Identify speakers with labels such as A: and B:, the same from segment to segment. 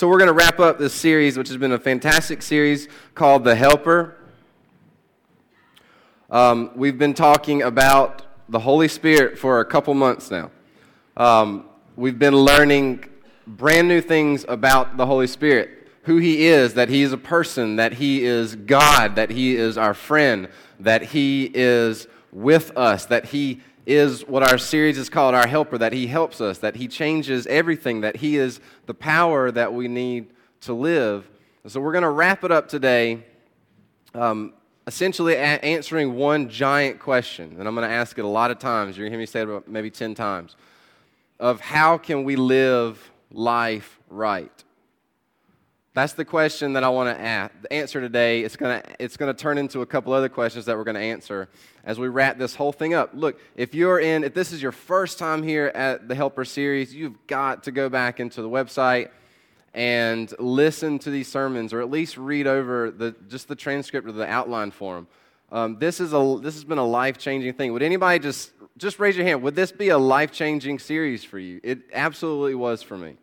A: So, we're going to wrap up this series, which has been a fantastic series called The Helper. Um, we've been talking about the Holy Spirit for a couple months now. Um, we've been learning brand new things about the Holy Spirit who He is, that He is a person, that He is God, that He is our friend, that He is with us, that He is what our series is called our helper, that He helps us, that He changes everything, that He is the power that we need to live. So we're going to wrap it up today, um, essentially a- answering one giant question, and I'm going to ask it a lot of times. You're going to hear me say it maybe 10 times of how can we live life right? That's the question that I want to answer today. It's going to it's going to turn into a couple other questions that we're going to answer as we wrap this whole thing up. Look, if you're in, if this is your first time here at the Helper series, you've got to go back into the website and listen to these sermons, or at least read over the just the transcript or the outline for them. Um, this is a this has been a life changing thing. Would anybody just just raise your hand? Would this be a life changing series for you? It absolutely was for me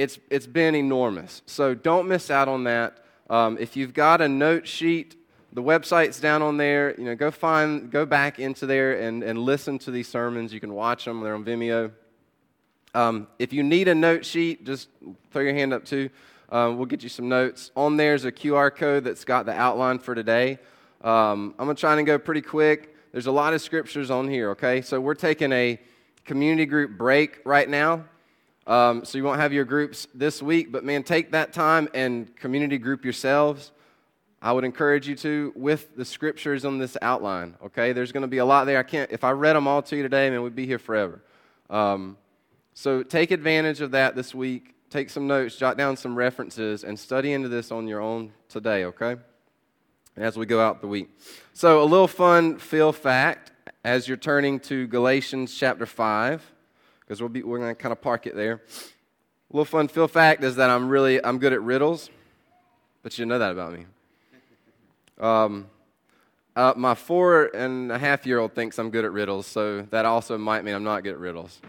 A: it's, it's been enormous. So don't miss out on that. Um, if you've got a note sheet, the website's down on there. You know, go find, go back into there and, and listen to these sermons. You can watch them. They're on Vimeo. Um, if you need a note sheet, just throw your hand up too. Um, we'll get you some notes. On there's a QR code that's got the outline for today. Um, I'm going to try and go pretty quick. There's a lot of scriptures on here, okay? So we're taking a community group break right now. Um, so you won't have your groups this week, but man, take that time and community group yourselves. I would encourage you to with the scriptures on this outline. Okay, there's going to be a lot there. I can't. If I read them all to you today, man, we'd be here forever. Um, so take advantage of that this week. Take some notes, jot down some references, and study into this on your own today. Okay, as we go out the week. So a little fun feel fact as you're turning to Galatians chapter five because we'll be, we're going to kind of park it there. A little fun feel fact is that I'm really I'm good at riddles, but you know that about me. Um, uh, my four and a half year old thinks I'm good at riddles, so that also might mean I'm not good at riddles.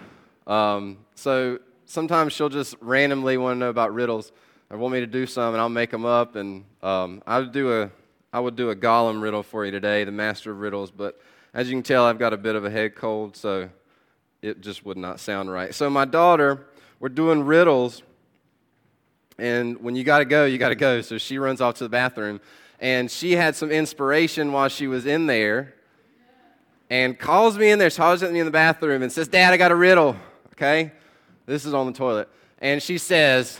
A: Um, so sometimes she'll just randomly want to know about riddles or want me to do some, and I'll make them up. And um, I would do a I would do a Gollum riddle for you today, the master of riddles. But as you can tell, I've got a bit of a head cold, so it just would not sound right. So my daughter, we're doing riddles, and when you got to go, you got to go. So she runs off to the bathroom, and she had some inspiration while she was in there, and calls me in there, She calls me in the bathroom, and says, "Dad, I got a riddle." Okay, this is on the toilet, and she says,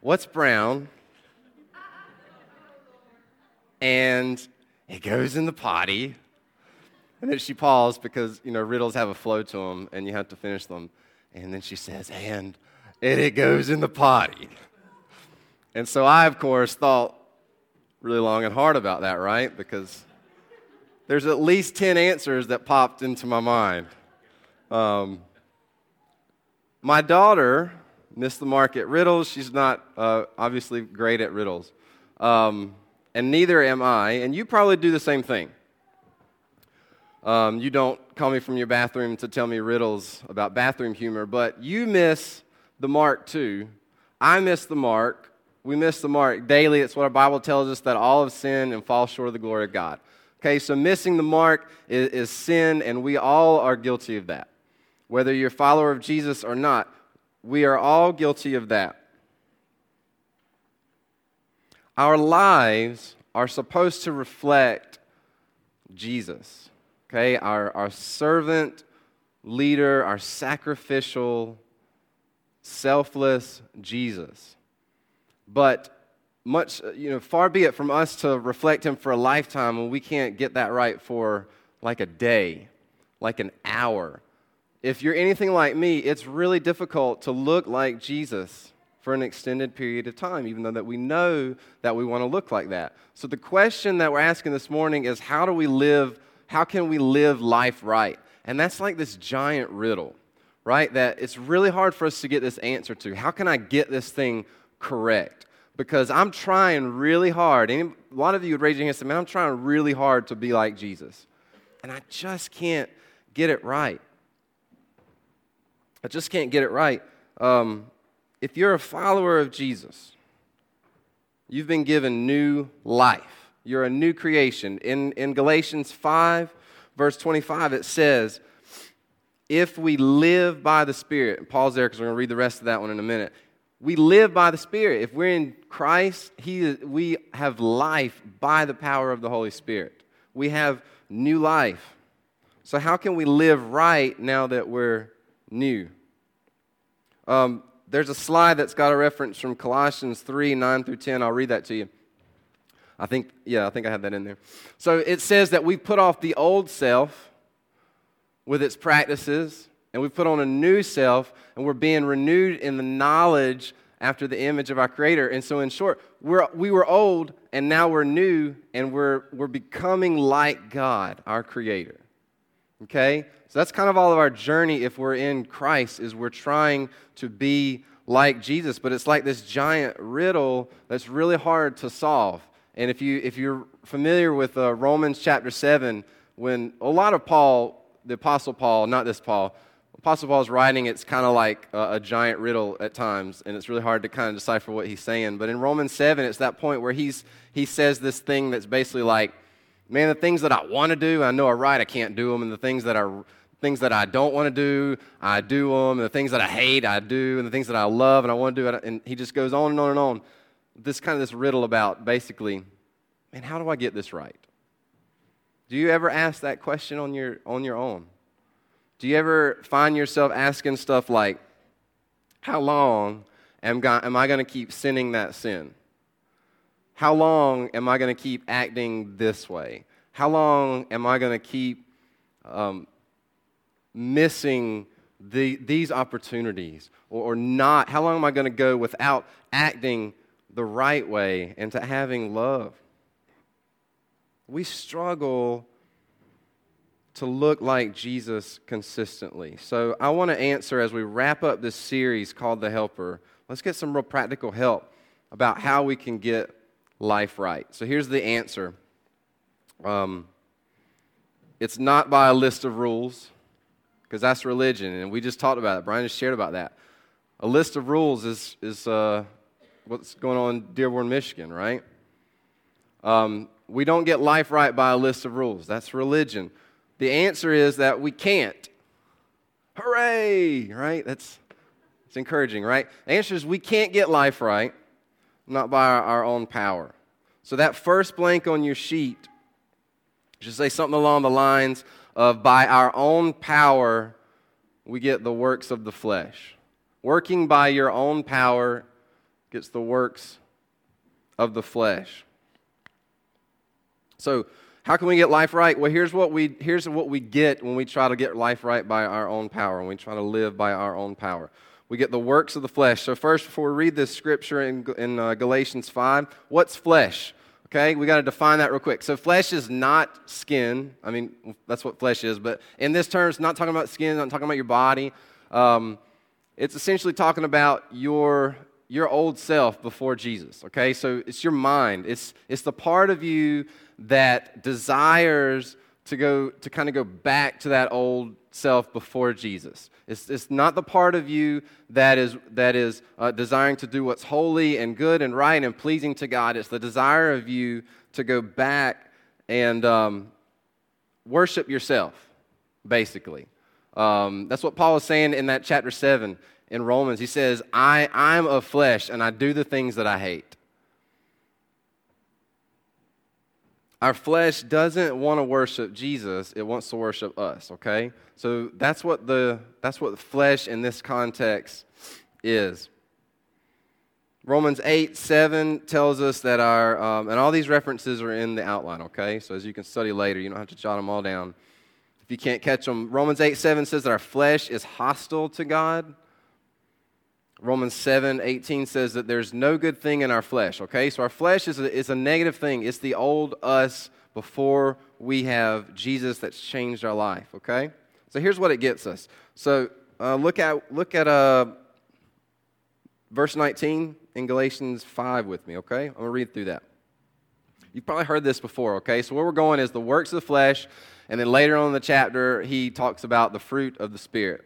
A: "What's brown?" And it goes in the potty. And then she paused because, you know, riddles have a flow to them and you have to finish them. And then she says, and, and it goes in the potty. And so I, of course, thought really long and hard about that, right? Because there's at least 10 answers that popped into my mind. Um, my daughter missed the mark at riddles. She's not uh, obviously great at riddles. Um, and neither am I. And you probably do the same thing. Um, you don't call me from your bathroom to tell me riddles about bathroom humor, but you miss the mark too. I miss the mark. We miss the mark daily. It's what our Bible tells us that all have sinned and fall short of the glory of God. Okay, so missing the mark is, is sin, and we all are guilty of that. Whether you're a follower of Jesus or not, we are all guilty of that. Our lives are supposed to reflect Jesus okay? Our, our servant leader, our sacrificial, selfless Jesus. But much, you know, far be it from us to reflect him for a lifetime when we can't get that right for like a day, like an hour. If you're anything like me, it's really difficult to look like Jesus for an extended period of time, even though that we know that we want to look like that. So the question that we're asking this morning is how do we live how can we live life right? And that's like this giant riddle, right? That it's really hard for us to get this answer to. How can I get this thing correct? Because I'm trying really hard. And a lot of you would raise your hand and say, man, I'm trying really hard to be like Jesus. And I just can't get it right. I just can't get it right. Um, if you're a follower of Jesus, you've been given new life. You're a new creation. In, in Galatians 5, verse 25, it says, If we live by the Spirit, and Paul's there because we're going to read the rest of that one in a minute. We live by the Spirit. If we're in Christ, he, we have life by the power of the Holy Spirit. We have new life. So, how can we live right now that we're new? Um, there's a slide that's got a reference from Colossians 3 9 through 10. I'll read that to you. I think, yeah, I think I have that in there. So it says that we put off the old self with its practices, and we put on a new self, and we're being renewed in the knowledge after the image of our Creator. And so, in short, we're, we were old, and now we're new, and we're, we're becoming like God, our Creator. Okay? So that's kind of all of our journey if we're in Christ is we're trying to be like Jesus, but it's like this giant riddle that's really hard to solve. And if you if you're familiar with uh, Romans chapter 7 when a lot of Paul, the apostle Paul, not this Paul, Apostle Paul's writing, it's kind of like a, a, giant riddle at times, and it's really hard to kind of decipher what he's saying. But in Romans 7, it's that point where he's, he says this thing that's basically like, man, the things that I want to do, I know are right, I can't do them. And the things that are things that I don't want to do, I do them. And the things that I hate, I do. And the things that I love and I want to do, and he just goes on and on and on. This kind of this riddle about basically, man, how do I get this right? Do you ever ask that question on your, on your own? Do you ever find yourself asking stuff like, How long am, am I going to keep sinning that sin? How long am I going to keep acting this way? How long am I going to keep um, missing the, these opportunities or, or not? How long am I going to go without acting the right way and to having love? We struggle to look like Jesus consistently. So I want to answer as we wrap up this series called The Helper. Let's get some real practical help about how we can get life right. So here's the answer um, it's not by a list of rules, because that's religion, and we just talked about it. Brian just shared about that. A list of rules is, is uh, what's going on in Dearborn, Michigan, right? Um, we don't get life right by a list of rules. That's religion. The answer is that we can't. Hooray, right? That's it's encouraging, right? The answer is we can't get life right, not by our, our own power. So that first blank on your sheet should say something along the lines of by our own power we get the works of the flesh. Working by your own power gets the works of the flesh. So how can we get life right? Well, here's what we, here's what we get when we try to get life right by our own power, when we try to live by our own power. We get the works of the flesh. So, first, before we read this scripture in, in uh, Galatians 5, what's flesh? Okay, we got to define that real quick. So, flesh is not skin. I mean, that's what flesh is, but in this term, it's not talking about skin, not talking about your body. Um, it's essentially talking about your your old self before Jesus. Okay, so it's your mind. It's it's the part of you that desires to go to kind of go back to that old self before Jesus. It's, it's not the part of you that is that is uh, desiring to do what's holy and good and right and pleasing to God. It's the desire of you to go back and um, worship yourself, basically. Um, that's what Paul is saying in that chapter seven in Romans. He says, "I I'm of flesh and I do the things that I hate." Our flesh doesn't want to worship Jesus, it wants to worship us, okay? So that's what the that's what the flesh in this context is. Romans 8, 7 tells us that our, um, and all these references are in the outline, okay? So as you can study later, you don't have to jot them all down. If you can't catch them, Romans 8, 7 says that our flesh is hostile to God. Romans 7 18 says that there's no good thing in our flesh, okay? So our flesh is a, is a negative thing. It's the old us before we have Jesus that's changed our life, okay? So here's what it gets us. So uh, look at, look at uh, verse 19 in Galatians 5 with me, okay? I'm going to read through that. You've probably heard this before, okay? So where we're going is the works of the flesh, and then later on in the chapter, he talks about the fruit of the Spirit.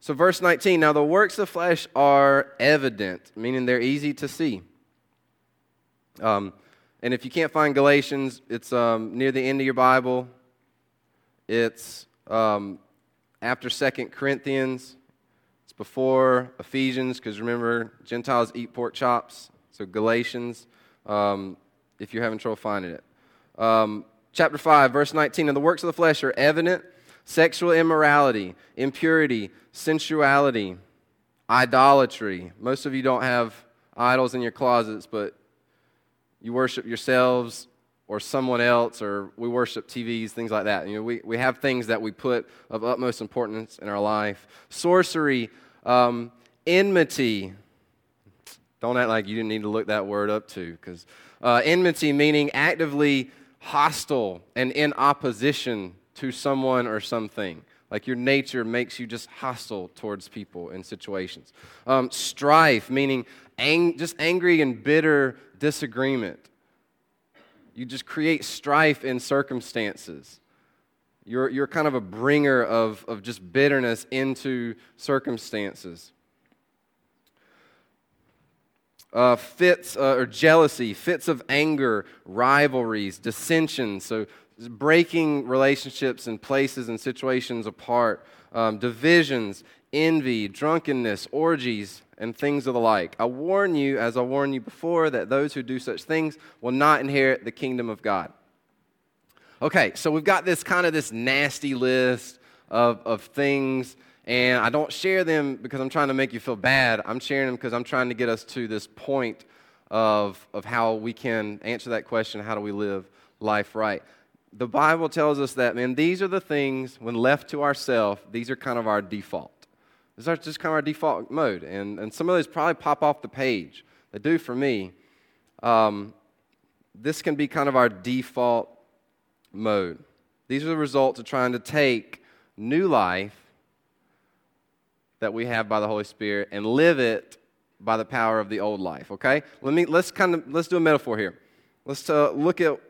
A: So, verse 19 now the works of flesh are evident, meaning they're easy to see. Um, and if you can't find Galatians, it's um, near the end of your Bible. It's um, after Second Corinthians. It's before Ephesians, because remember, Gentiles eat pork chops. So, Galatians, um, if you're having trouble finding it. Chapter 5, verse 19. And the works of the flesh are evident sexual immorality, impurity, sensuality, idolatry. Most of you don't have idols in your closets, but you worship yourselves or someone else, or we worship TVs, things like that. You know, we, we have things that we put of utmost importance in our life. Sorcery, um, enmity. Don't act like you didn't need to look that word up too, because uh, enmity meaning actively hostile and in opposition to someone or something. Like your nature makes you just hostile towards people and situations. Um, strife, meaning ang- just angry and bitter disagreement. You just create strife in circumstances. You're, you're kind of a bringer of, of just bitterness into circumstances. Uh, fits uh, or jealousy, fits of anger, rivalries, dissensions. So breaking relationships and places and situations apart, um, divisions, envy, drunkenness, orgies, and things of the like. I warn you, as I warned you before, that those who do such things will not inherit the kingdom of God. Okay, so we've got this kind of this nasty list of, of things, and I don't share them because I'm trying to make you feel bad. I'm sharing them because I'm trying to get us to this point of, of how we can answer that question how do we live life right? the Bible tells us that, man, these are the things, when left to ourselves, these are kind of our default. These are just kind of our default mode. And, and some of those probably pop off the page. They do for me. Um, this can be kind of our default mode. These are the results of trying to take new life that we have by the Holy Spirit and live it by the power of the old life. Okay? Let me let's kind of let's do a metaphor here. Let's uh, look at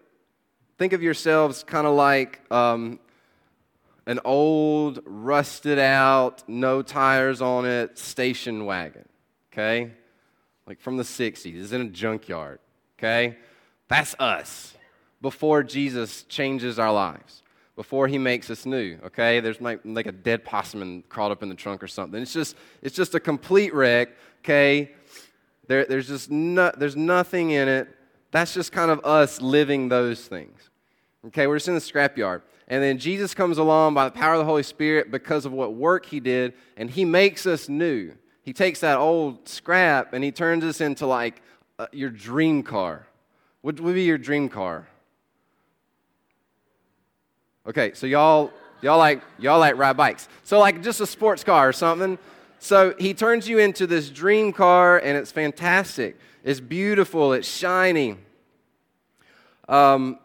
A: Think of yourselves kind of like um, an old, rusted out, no tires on it station wagon, okay? Like from the 60s, it's in a junkyard, okay? That's us before Jesus changes our lives, before he makes us new, okay? There's like, like a dead possum crawled up in the trunk or something. It's just, it's just a complete wreck, okay? There, there's just no, there's nothing in it. That's just kind of us living those things. Okay, we're just in the scrapyard. And then Jesus comes along by the power of the Holy Spirit because of what work he did, and he makes us new. He takes that old scrap and he turns us into like uh, your dream car. What would be your dream car? Okay, so y'all y'all like y'all like ride bikes. So like just a sports car or something. So he turns you into this dream car and it's fantastic. It's beautiful, it's shiny. Um,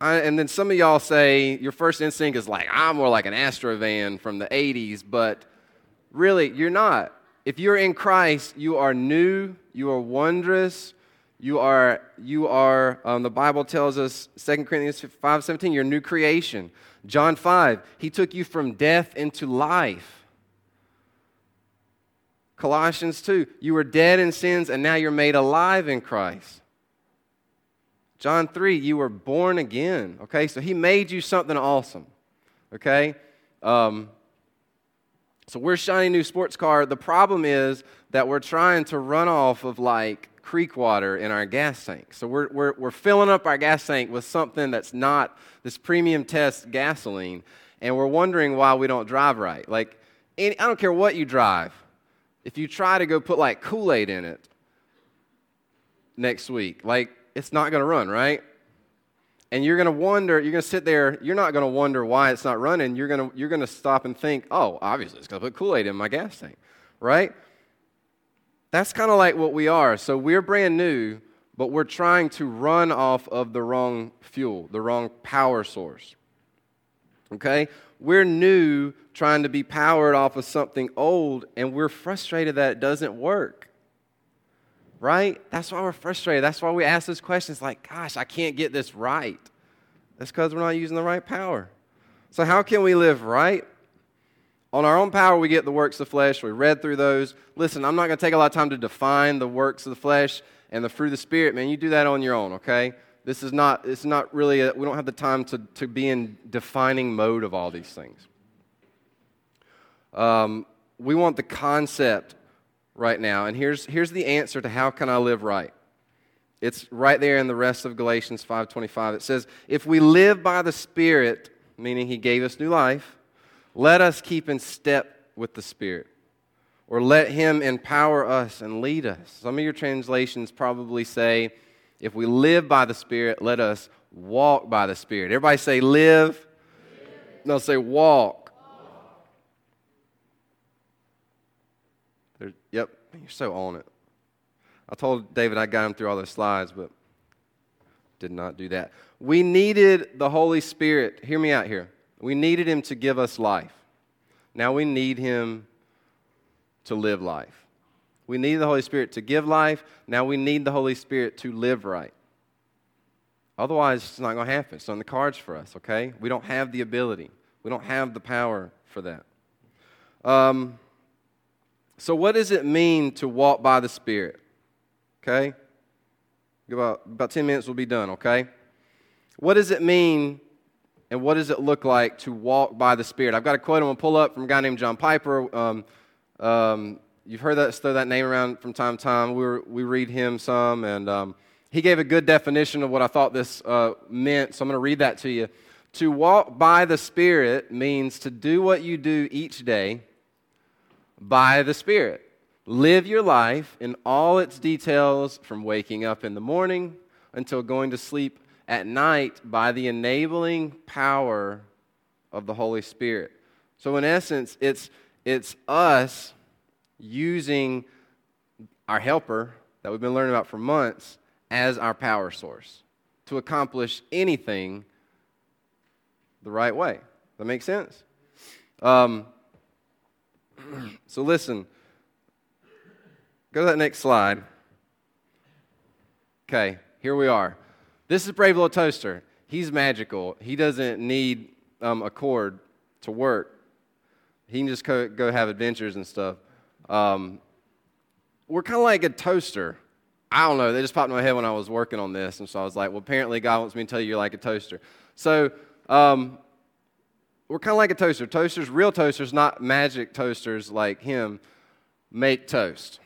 A: I, and then some of y'all say your first instinct is like, I'm more like an Astrovan from the 80s, but really, you're not. If you're in Christ, you are new, you are wondrous, you are, you are um, the Bible tells us, 2 Corinthians 5 17, you're new creation. John 5, he took you from death into life. Colossians 2, you were dead in sins and now you're made alive in Christ. John 3, you were born again. Okay, so he made you something awesome. Okay? Um, so we're shiny new sports car. The problem is that we're trying to run off of like creek water in our gas tank. So we're, we're, we're filling up our gas tank with something that's not this premium test gasoline, and we're wondering why we don't drive right. Like, any, I don't care what you drive. If you try to go put like Kool Aid in it next week, like it's not going to run, right? And you're going to wonder, you're going to sit there, you're not going to wonder why it's not running. You're going to, you're going to stop and think, oh, obviously it's going to put Kool Aid in my gas tank, right? That's kind of like what we are. So we're brand new, but we're trying to run off of the wrong fuel, the wrong power source. Okay? We're new trying to be powered off of something old, and we're frustrated that it doesn't work right? That's why we're frustrated. That's why we ask those questions like, gosh, I can't get this right. That's because we're not using the right power. So, how can we live right? On our own power, we get the works of the flesh. We read through those. Listen, I'm not going to take a lot of time to define the works of the flesh and the fruit of the Spirit. Man, you do that on your own, okay? This is not, it's not really, a, we don't have the time to, to be in defining mode of all these things. Um, we want the concept right now. And here's, here's the answer to how can I live right. It's right there in the rest of Galatians 5:25. It says, "If we live by the Spirit, meaning he gave us new life, let us keep in step with the Spirit." Or let him empower us and lead us. Some of your translations probably say, if we live by the Spirit, let us walk by the Spirit. Everybody say, live. live. No, say, walk. walk. Yep, you're so on it. I told David I got him through all those slides, but did not do that. We needed the Holy Spirit. Hear me out here. We needed him to give us life. Now we need him to live life. We need the Holy Spirit to give life. Now we need the Holy Spirit to live right. Otherwise, it's not going to happen. It's on the cards for us, okay? We don't have the ability, we don't have the power for that. Um, so, what does it mean to walk by the Spirit? Okay? About, about 10 minutes we'll be done, okay? What does it mean and what does it look like to walk by the Spirit? I've got a quote I'm going to pull up from a guy named John Piper. Um, um, you've heard that, throw that name around from time to time. We, were, we read him some, and um, he gave a good definition of what I thought this uh, meant, so I'm going to read that to you. To walk by the Spirit means to do what you do each day by the Spirit. Live your life in all its details from waking up in the morning until going to sleep at night by the enabling power of the Holy Spirit. So, in essence, it's, it's us using our helper that we've been learning about for months as our power source to accomplish anything the right way. That makes sense? Um, so, listen Go to that next slide. Okay, here we are. This is Brave Little Toaster. He's magical. He doesn't need um, a cord to work. He can just go, go have adventures and stuff. Um, we're kind of like a toaster. I don't know. They just popped in my head when I was working on this, and so I was like, "Well, apparently God wants me to tell you you're like a toaster." So um, we're kind of like a toaster. Toasters, real toasters, not magic toasters like him, make toast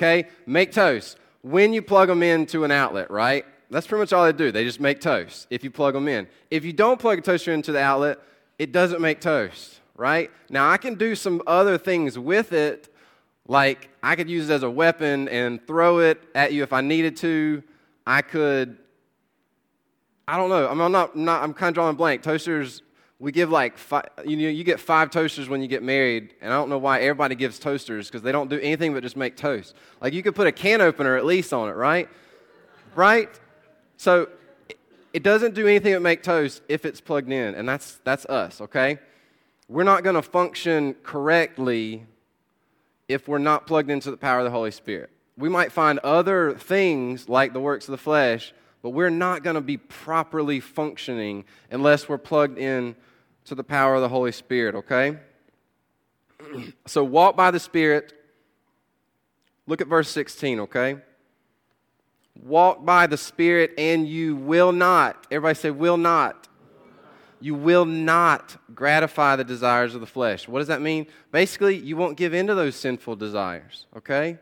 A: okay? Make toast. When you plug them into an outlet, right? That's pretty much all they do. They just make toast if you plug them in. If you don't plug a toaster into the outlet, it doesn't make toast, right? Now, I can do some other things with it, like I could use it as a weapon and throw it at you if I needed to. I could, I don't know. I'm not, not I'm kind of drawing blank. Toasters we give like five, you know you get five toasters when you get married and i don't know why everybody gives toasters because they don't do anything but just make toast. Like you could put a can opener at least on it right? Right? So it doesn't do anything but make toast if it's plugged in and that's that's us okay? We're not going to function correctly if we're not plugged into the power of the holy spirit. We might find other things like the works of the flesh but we're not going to be properly functioning unless we're plugged in to the power of the Holy Spirit, okay? so walk by the Spirit. Look at verse 16, okay? Walk by the Spirit and you will not, everybody say, will not. You will not gratify the desires of the flesh. What does that mean? Basically, you won't give in to those sinful desires, okay?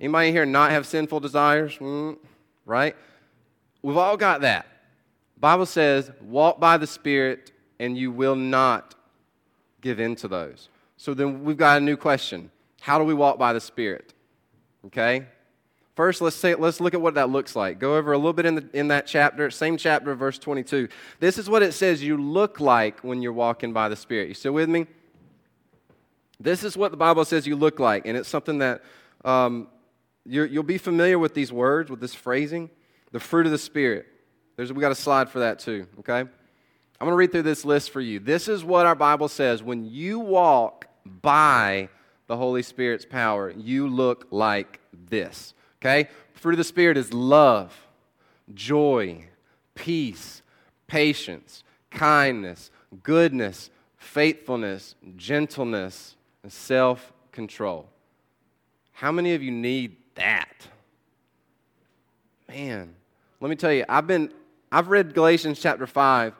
A: Anybody here not have sinful desires? Mm, right? We've all got that. Bible says, walk by the Spirit and you will not give in to those. So then we've got a new question. How do we walk by the Spirit? Okay? First, let's, say, let's look at what that looks like. Go over a little bit in, the, in that chapter, same chapter, verse 22. This is what it says you look like when you're walking by the Spirit. You still with me? This is what the Bible says you look like, and it's something that um, you will be familiar with these words, with this phrasing. The fruit of the Spirit. There's, we got a slide for that too, okay? I'm going to read through this list for you. This is what our Bible says. When you walk by the Holy Spirit's power, you look like this. Okay? Fruit of the Spirit is love, joy, peace, patience, kindness, goodness, faithfulness, gentleness, and self control. How many of you need that? Man, let me tell you, I've been I've read Galatians chapter 5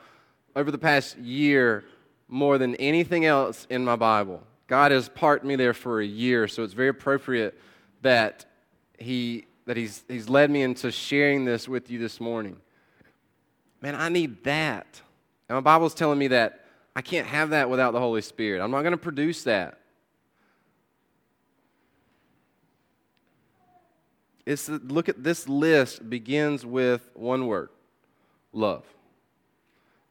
A: over the past year more than anything else in my Bible. God has parked me there for a year, so it's very appropriate that he that he's he's led me into sharing this with you this morning. Man, I need that. And my Bible's telling me that I can't have that without the Holy Spirit. I'm not going to produce that. It's, look at this list begins with one word love.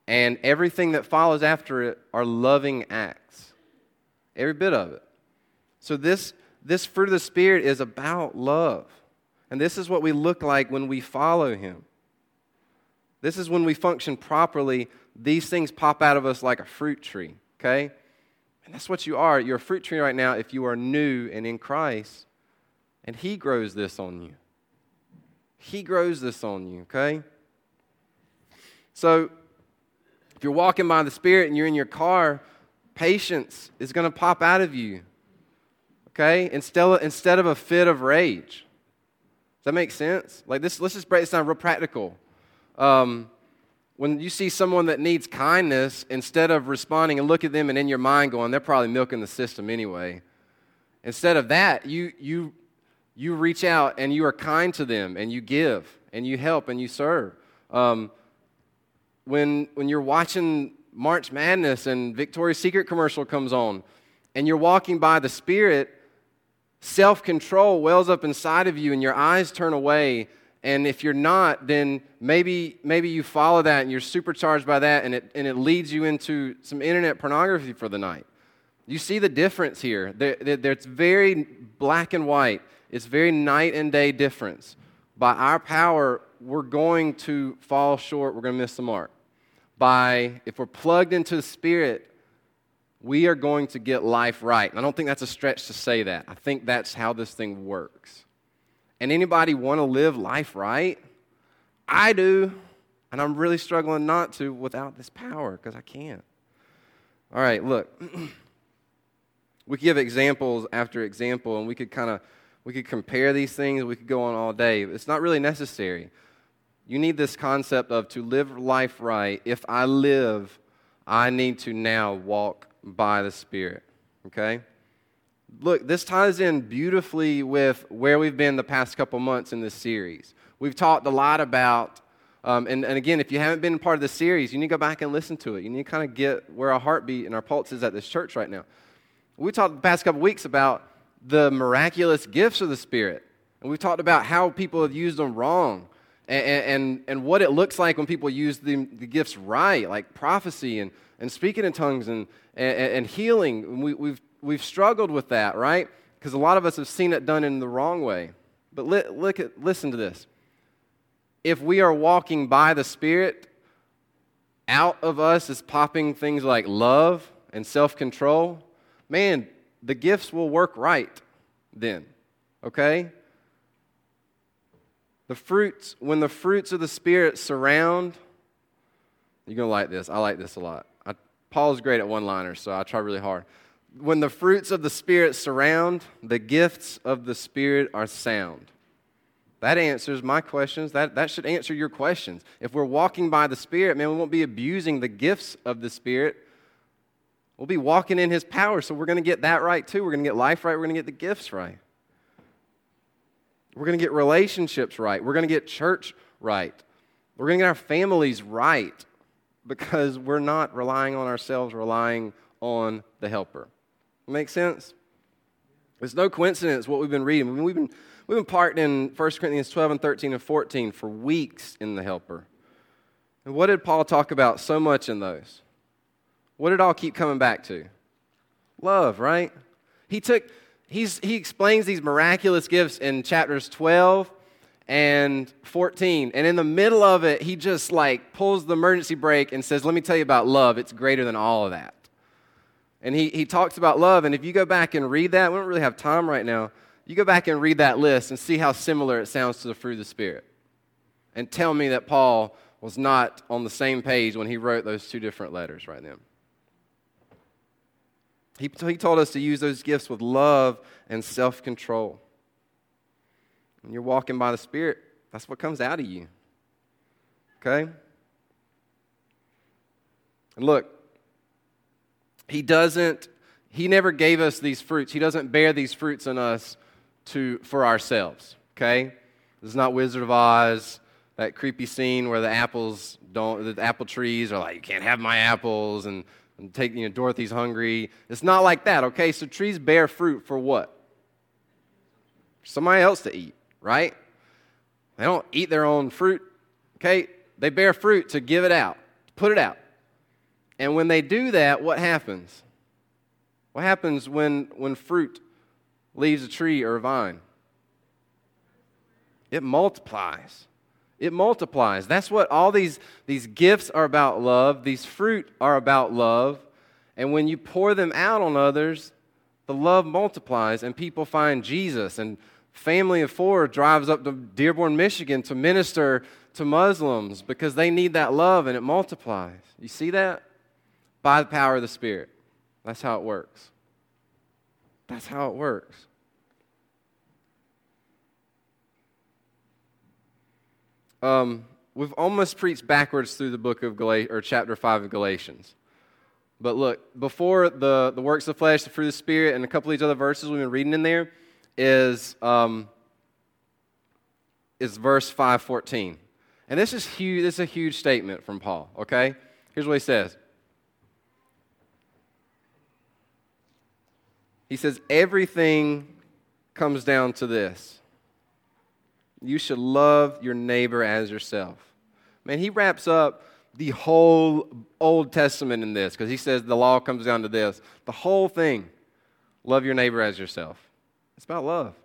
A: And everything that follows after it are loving acts. Every bit of it. So, this, this fruit of the Spirit is about love. And this is what we look like when we follow Him. This is when we function properly. These things pop out of us like a fruit tree, okay? And that's what you are. You're a fruit tree right now if you are new and in Christ. And He grows this on you. He grows this on you, okay? So, if you're walking by the Spirit and you're in your car, patience is going to pop out of you, okay? Instead instead of a fit of rage. Does that make sense? Like this, let's just break this down real practical. Um, when you see someone that needs kindness, instead of responding and look at them and in your mind going, they're probably milking the system anyway. Instead of that, you, you, you reach out and you are kind to them and you give and you help and you serve. Um, when, when you're watching March Madness and Victoria's Secret commercial comes on and you're walking by the Spirit, self control wells up inside of you and your eyes turn away. And if you're not, then maybe, maybe you follow that and you're supercharged by that and it, and it leads you into some internet pornography for the night. You see the difference here. There, there, it's very black and white, it's very night and day difference. By our power, we're going to fall short, we're going to miss the mark. By, if we're plugged into the Spirit, we are going to get life right. And I don't think that's a stretch to say that. I think that's how this thing works. And anybody want to live life right? I do. And I'm really struggling not to without this power because I can't. All right, look. we could give examples after example and we could kind of we could compare these things, we could go on all day. It's not really necessary. You need this concept of to live life right. If I live, I need to now walk by the Spirit. Okay? Look, this ties in beautifully with where we've been the past couple months in this series. We've talked a lot about, um, and, and again, if you haven't been part of the series, you need to go back and listen to it. You need to kind of get where our heartbeat and our pulse is at this church right now. We talked the past couple weeks about the miraculous gifts of the Spirit, and we've talked about how people have used them wrong. And, and, and what it looks like when people use the, the gifts right, like prophecy and, and speaking in tongues and, and, and healing. We, we've, we've struggled with that, right? Because a lot of us have seen it done in the wrong way. But li- look at, listen to this. If we are walking by the Spirit, out of us is popping things like love and self control, man, the gifts will work right then, okay? The fruits, when the fruits of the Spirit surround, you're going to like this. I like this a lot. Paul's great at one liners, so I try really hard. When the fruits of the Spirit surround, the gifts of the Spirit are sound. That answers my questions. That, that should answer your questions. If we're walking by the Spirit, man, we won't be abusing the gifts of the Spirit. We'll be walking in His power, so we're going to get that right too. We're going to get life right. We're going to get the gifts right. We're going to get relationships right. We're going to get church right. We're going to get our families right because we're not relying on ourselves, relying on the helper. Make sense? It's no coincidence what we've been reading. We've been, we've been parked in 1 Corinthians 12 and 13 and 14 for weeks in the helper. And what did Paul talk about so much in those? What did all keep coming back to? Love, right? He took, he's, he explains these miraculous gifts in chapters 12 and 14. And in the middle of it, he just like pulls the emergency brake and says, Let me tell you about love. It's greater than all of that. And he, he talks about love. And if you go back and read that, we don't really have time right now. You go back and read that list and see how similar it sounds to the fruit of the Spirit. And tell me that Paul was not on the same page when he wrote those two different letters right then. He, he told us to use those gifts with love and self control. When you're walking by the Spirit, that's what comes out of you. Okay? And look, He doesn't, He never gave us these fruits. He doesn't bear these fruits in us to, for ourselves. Okay? This is not Wizard of Oz, that creepy scene where the apples don't, the apple trees are like, you can't have my apples, and, and take, you know, Dorothy's hungry. It's not like that, okay? So trees bear fruit for what? somebody else to eat, right? They don't eat their own fruit, okay? They bear fruit to give it out, to put it out. And when they do that, what happens? What happens when, when fruit leaves a tree or a vine? It multiplies. It multiplies. That's what all these, these gifts are about love. These fruit are about love. And when you pour them out on others, the love multiplies and people find Jesus. And family of four drives up to Dearborn, Michigan to minister to Muslims because they need that love and it multiplies. You see that? By the power of the Spirit. That's how it works. That's how it works. Um, we've almost preached backwards through the book of Galatians, or chapter 5 of Galatians. But look, before the, the works of the flesh, the fruit of the Spirit, and a couple of these other verses we've been reading in there, is, um, is verse 514. And this is huge, this is a huge statement from Paul, okay? Here's what he says. He says, everything comes down to this you should love your neighbor as yourself. Man, he wraps up the whole Old Testament in this because he says the law comes down to this. The whole thing love your neighbor as yourself. It's about love.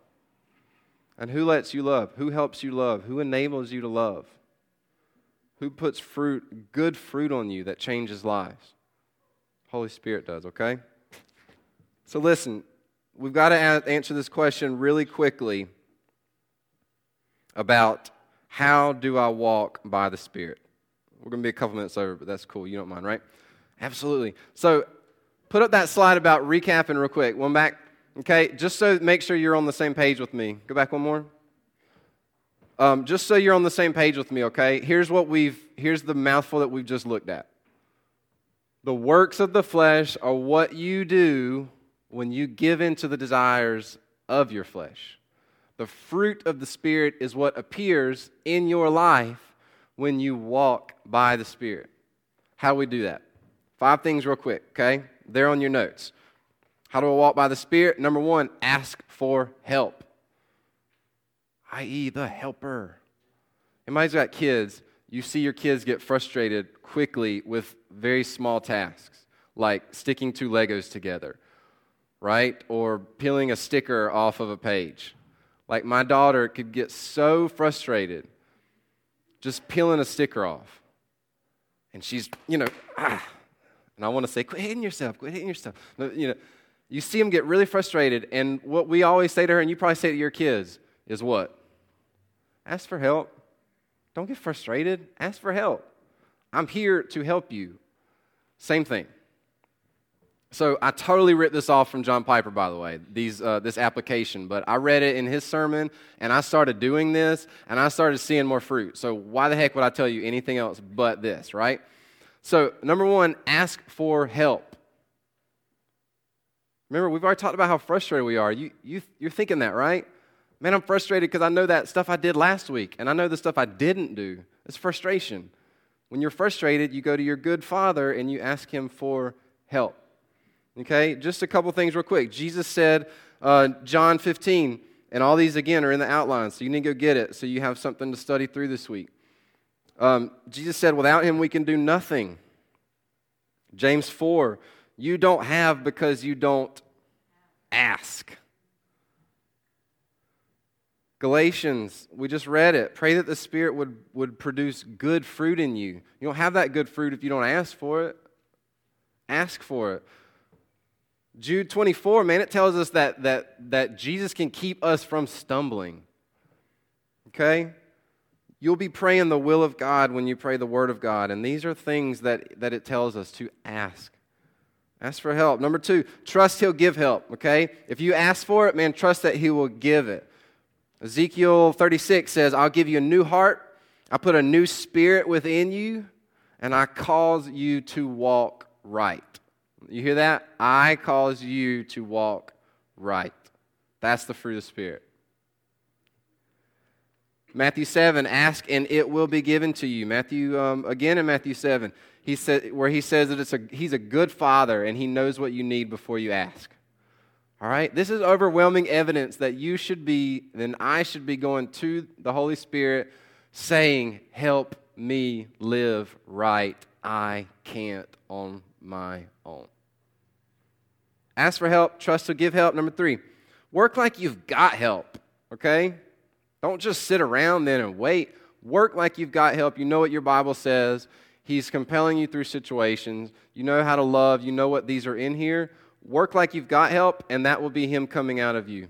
A: And who lets you love? Who helps you love? Who enables you to love? Who puts fruit, good fruit on you that changes lives? Holy Spirit does, okay? So listen, we've got to answer this question really quickly about how do I walk by the Spirit. We're going to be a couple minutes over, but that's cool. You don't mind, right? Absolutely. So put up that slide about recapping real quick. One back. Okay, just so make sure you're on the same page with me. Go back one more. Um, just so you're on the same page with me, okay? Here's what we've here's the mouthful that we've just looked at. The works of the flesh are what you do when you give in to the desires of your flesh. The fruit of the Spirit is what appears in your life when you walk by the Spirit. How do we do that? Five things, real quick, okay? They're on your notes. How do I walk by the Spirit? Number one, ask for help, i.e., the helper. Anybody's got kids, you see your kids get frustrated quickly with very small tasks, like sticking two Legos together, right? Or peeling a sticker off of a page. Like my daughter could get so frustrated just peeling a sticker off. And she's, you know, ah. And I want to say, quit hitting yourself, quit hitting yourself. You know, you see them get really frustrated, and what we always say to her, and you probably say to your kids, is what? Ask for help. Don't get frustrated. Ask for help. I'm here to help you. Same thing. So I totally ripped this off from John Piper, by the way, these, uh, this application. But I read it in his sermon, and I started doing this, and I started seeing more fruit. So why the heck would I tell you anything else but this, right? So number one, ask for help. Remember, we've already talked about how frustrated we are. You, you, you're thinking that, right? Man, I'm frustrated because I know that stuff I did last week, and I know the stuff I didn't do. It's frustration. When you're frustrated, you go to your good father and you ask him for help. Okay, just a couple things real quick. Jesus said, uh, John 15, and all these again are in the outline, so you need to go get it so you have something to study through this week. Um, Jesus said, Without him, we can do nothing. James 4, you don't have because you don't ask. Galatians, we just read it. Pray that the Spirit would, would produce good fruit in you. You don't have that good fruit if you don't ask for it. Ask for it. Jude 24, man, it tells us that, that, that Jesus can keep us from stumbling. Okay? You'll be praying the will of God when you pray the word of God. And these are things that, that it tells us to ask. Ask for help. Number two, trust He'll give help, okay? If you ask for it, man, trust that He will give it. Ezekiel 36 says, I'll give you a new heart, I put a new spirit within you, and I cause you to walk right. You hear that? I cause you to walk right. That's the fruit of the Spirit. Matthew 7, ask and it will be given to you. Matthew, um, again in Matthew 7, he said, where he says that it's a, he's a good father and he knows what you need before you ask. All right? This is overwhelming evidence that you should be, then I should be going to the Holy Spirit saying, Help me live right. I can't on my own. Ask for help, trust to give help. Number three, work like you've got help, okay? Don't just sit around then and wait. Work like you've got help. You know what your Bible says. He's compelling you through situations. You know how to love. You know what these are in here. Work like you've got help, and that will be Him coming out of you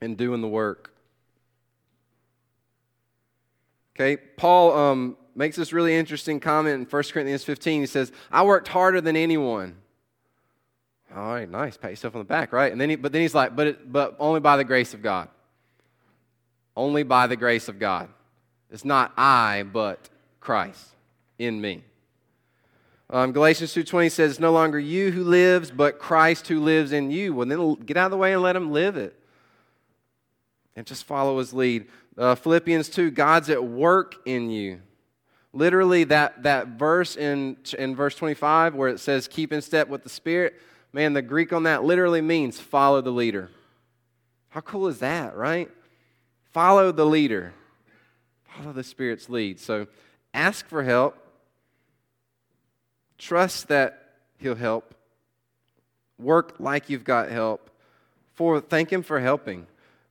A: and doing the work. Okay, Paul um, makes this really interesting comment in 1 Corinthians 15. He says, I worked harder than anyone. All right, nice. Pat yourself on the back, right? And then he, but then he's like, but, it, but only by the grace of God. Only by the grace of God. It's not I, but Christ in me. Um, Galatians 2.20 says, It's no longer you who lives, but Christ who lives in you. Well, then get out of the way and let him live it. And just follow his lead. Uh, Philippians 2, God's at work in you. Literally, that, that verse in, in verse 25 where it says, Keep in step with the Spirit, man, the Greek on that literally means follow the leader. How cool is that, right? Follow the leader, follow the Spirit's lead. So ask for help, trust that He'll help, work like you've got help. For thank Him for helping.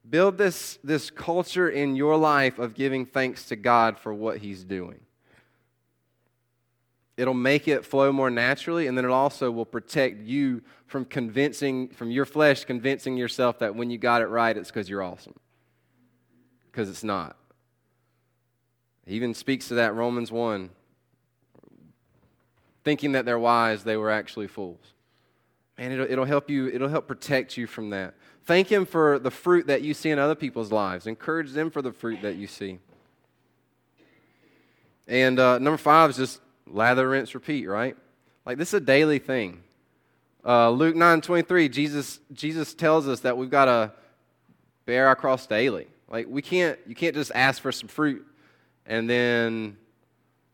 A: Build this, this culture in your life of giving thanks to God for what He's doing. It'll make it flow more naturally, and then it also will protect you from convincing, from your flesh convincing yourself that when you got it right, it's because you're awesome because it's not. He even speaks to that Romans 1. Thinking that they're wise, they were actually fools. Man, it'll, it'll help you, it'll help protect you from that. Thank Him for the fruit that you see in other people's lives. Encourage them for the fruit that you see. And uh, number five is just lather, rinse, repeat, right? Like this is a daily thing. Uh, Luke 9 23, Jesus, Jesus tells us that we've got to bear our cross daily. Like we can't you can't just ask for some fruit and then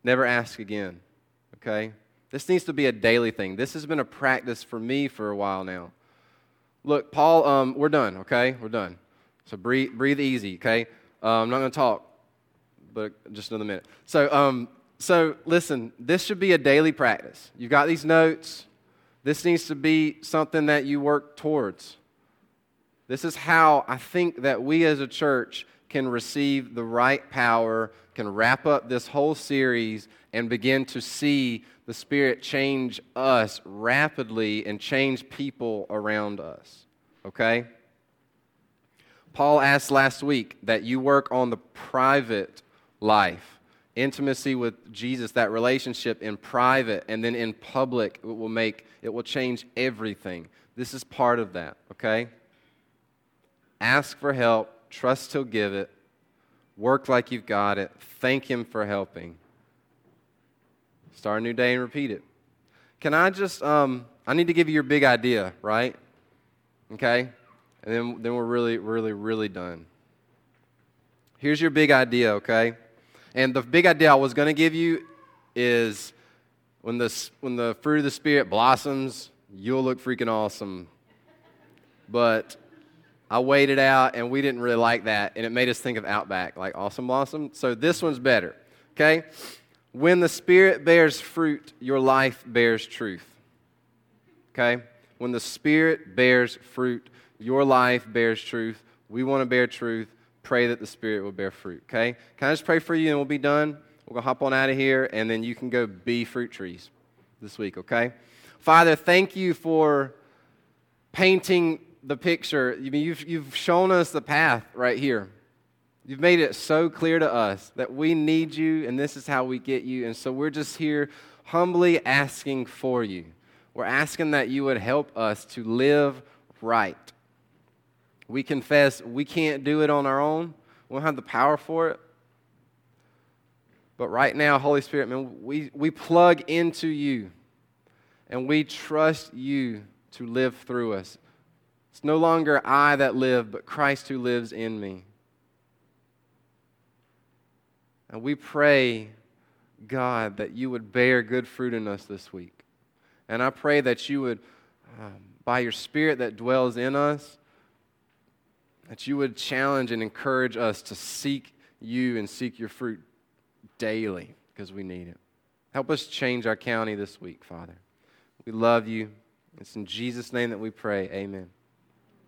A: never ask again. Okay? This needs to be a daily thing. This has been a practice for me for a while now. Look, Paul, um, we're done, okay? We're done. So breathe, breathe easy, okay? Uh, I'm not going to talk, but just another minute. So, um, so listen, this should be a daily practice. You've got these notes. This needs to be something that you work towards. This is how I think that we as a church can receive the right power, can wrap up this whole series, and begin to see the Spirit change us rapidly and change people around us. Okay? Paul asked last week that you work on the private life, intimacy with Jesus, that relationship in private and then in public, it will make, it will change everything. This is part of that, okay? Ask for help, trust He'll give it, work like you've got it, thank Him for helping. Start a new day and repeat it. Can I just, um, I need to give you your big idea, right? Okay? And then, then we're really, really, really done. Here's your big idea, okay? And the big idea I was going to give you is when the, when the fruit of the Spirit blossoms, you'll look freaking awesome. But I waited out, and we didn't really like that, and it made us think of Outback, like Awesome Blossom. So this one's better, okay? When the Spirit bears fruit, your life bears truth, okay? When the Spirit bears fruit, your life bears truth. We want to bear truth. Pray that the Spirit will bear fruit, okay? Can I just pray for you, and we'll be done? We're going to hop on out of here, and then you can go be fruit trees this week, okay? Father, thank you for painting the picture. You've, you've shown us the path right here. You've made it so clear to us that we need you and this is how we get you. And so we're just here humbly asking for you. We're asking that you would help us to live right. We confess we can't do it on our own, we don't have the power for it. But right now, Holy Spirit, man, we, we plug into you and we trust you to live through us. It's no longer I that live, but Christ who lives in me. And we pray, God, that you would bear good fruit in us this week. And I pray that you would, um, by your Spirit that dwells in us, that you would challenge and encourage us to seek you and seek your fruit daily because we need it. Help us change our county this week, Father. We love you. It's in Jesus' name that we pray. Amen.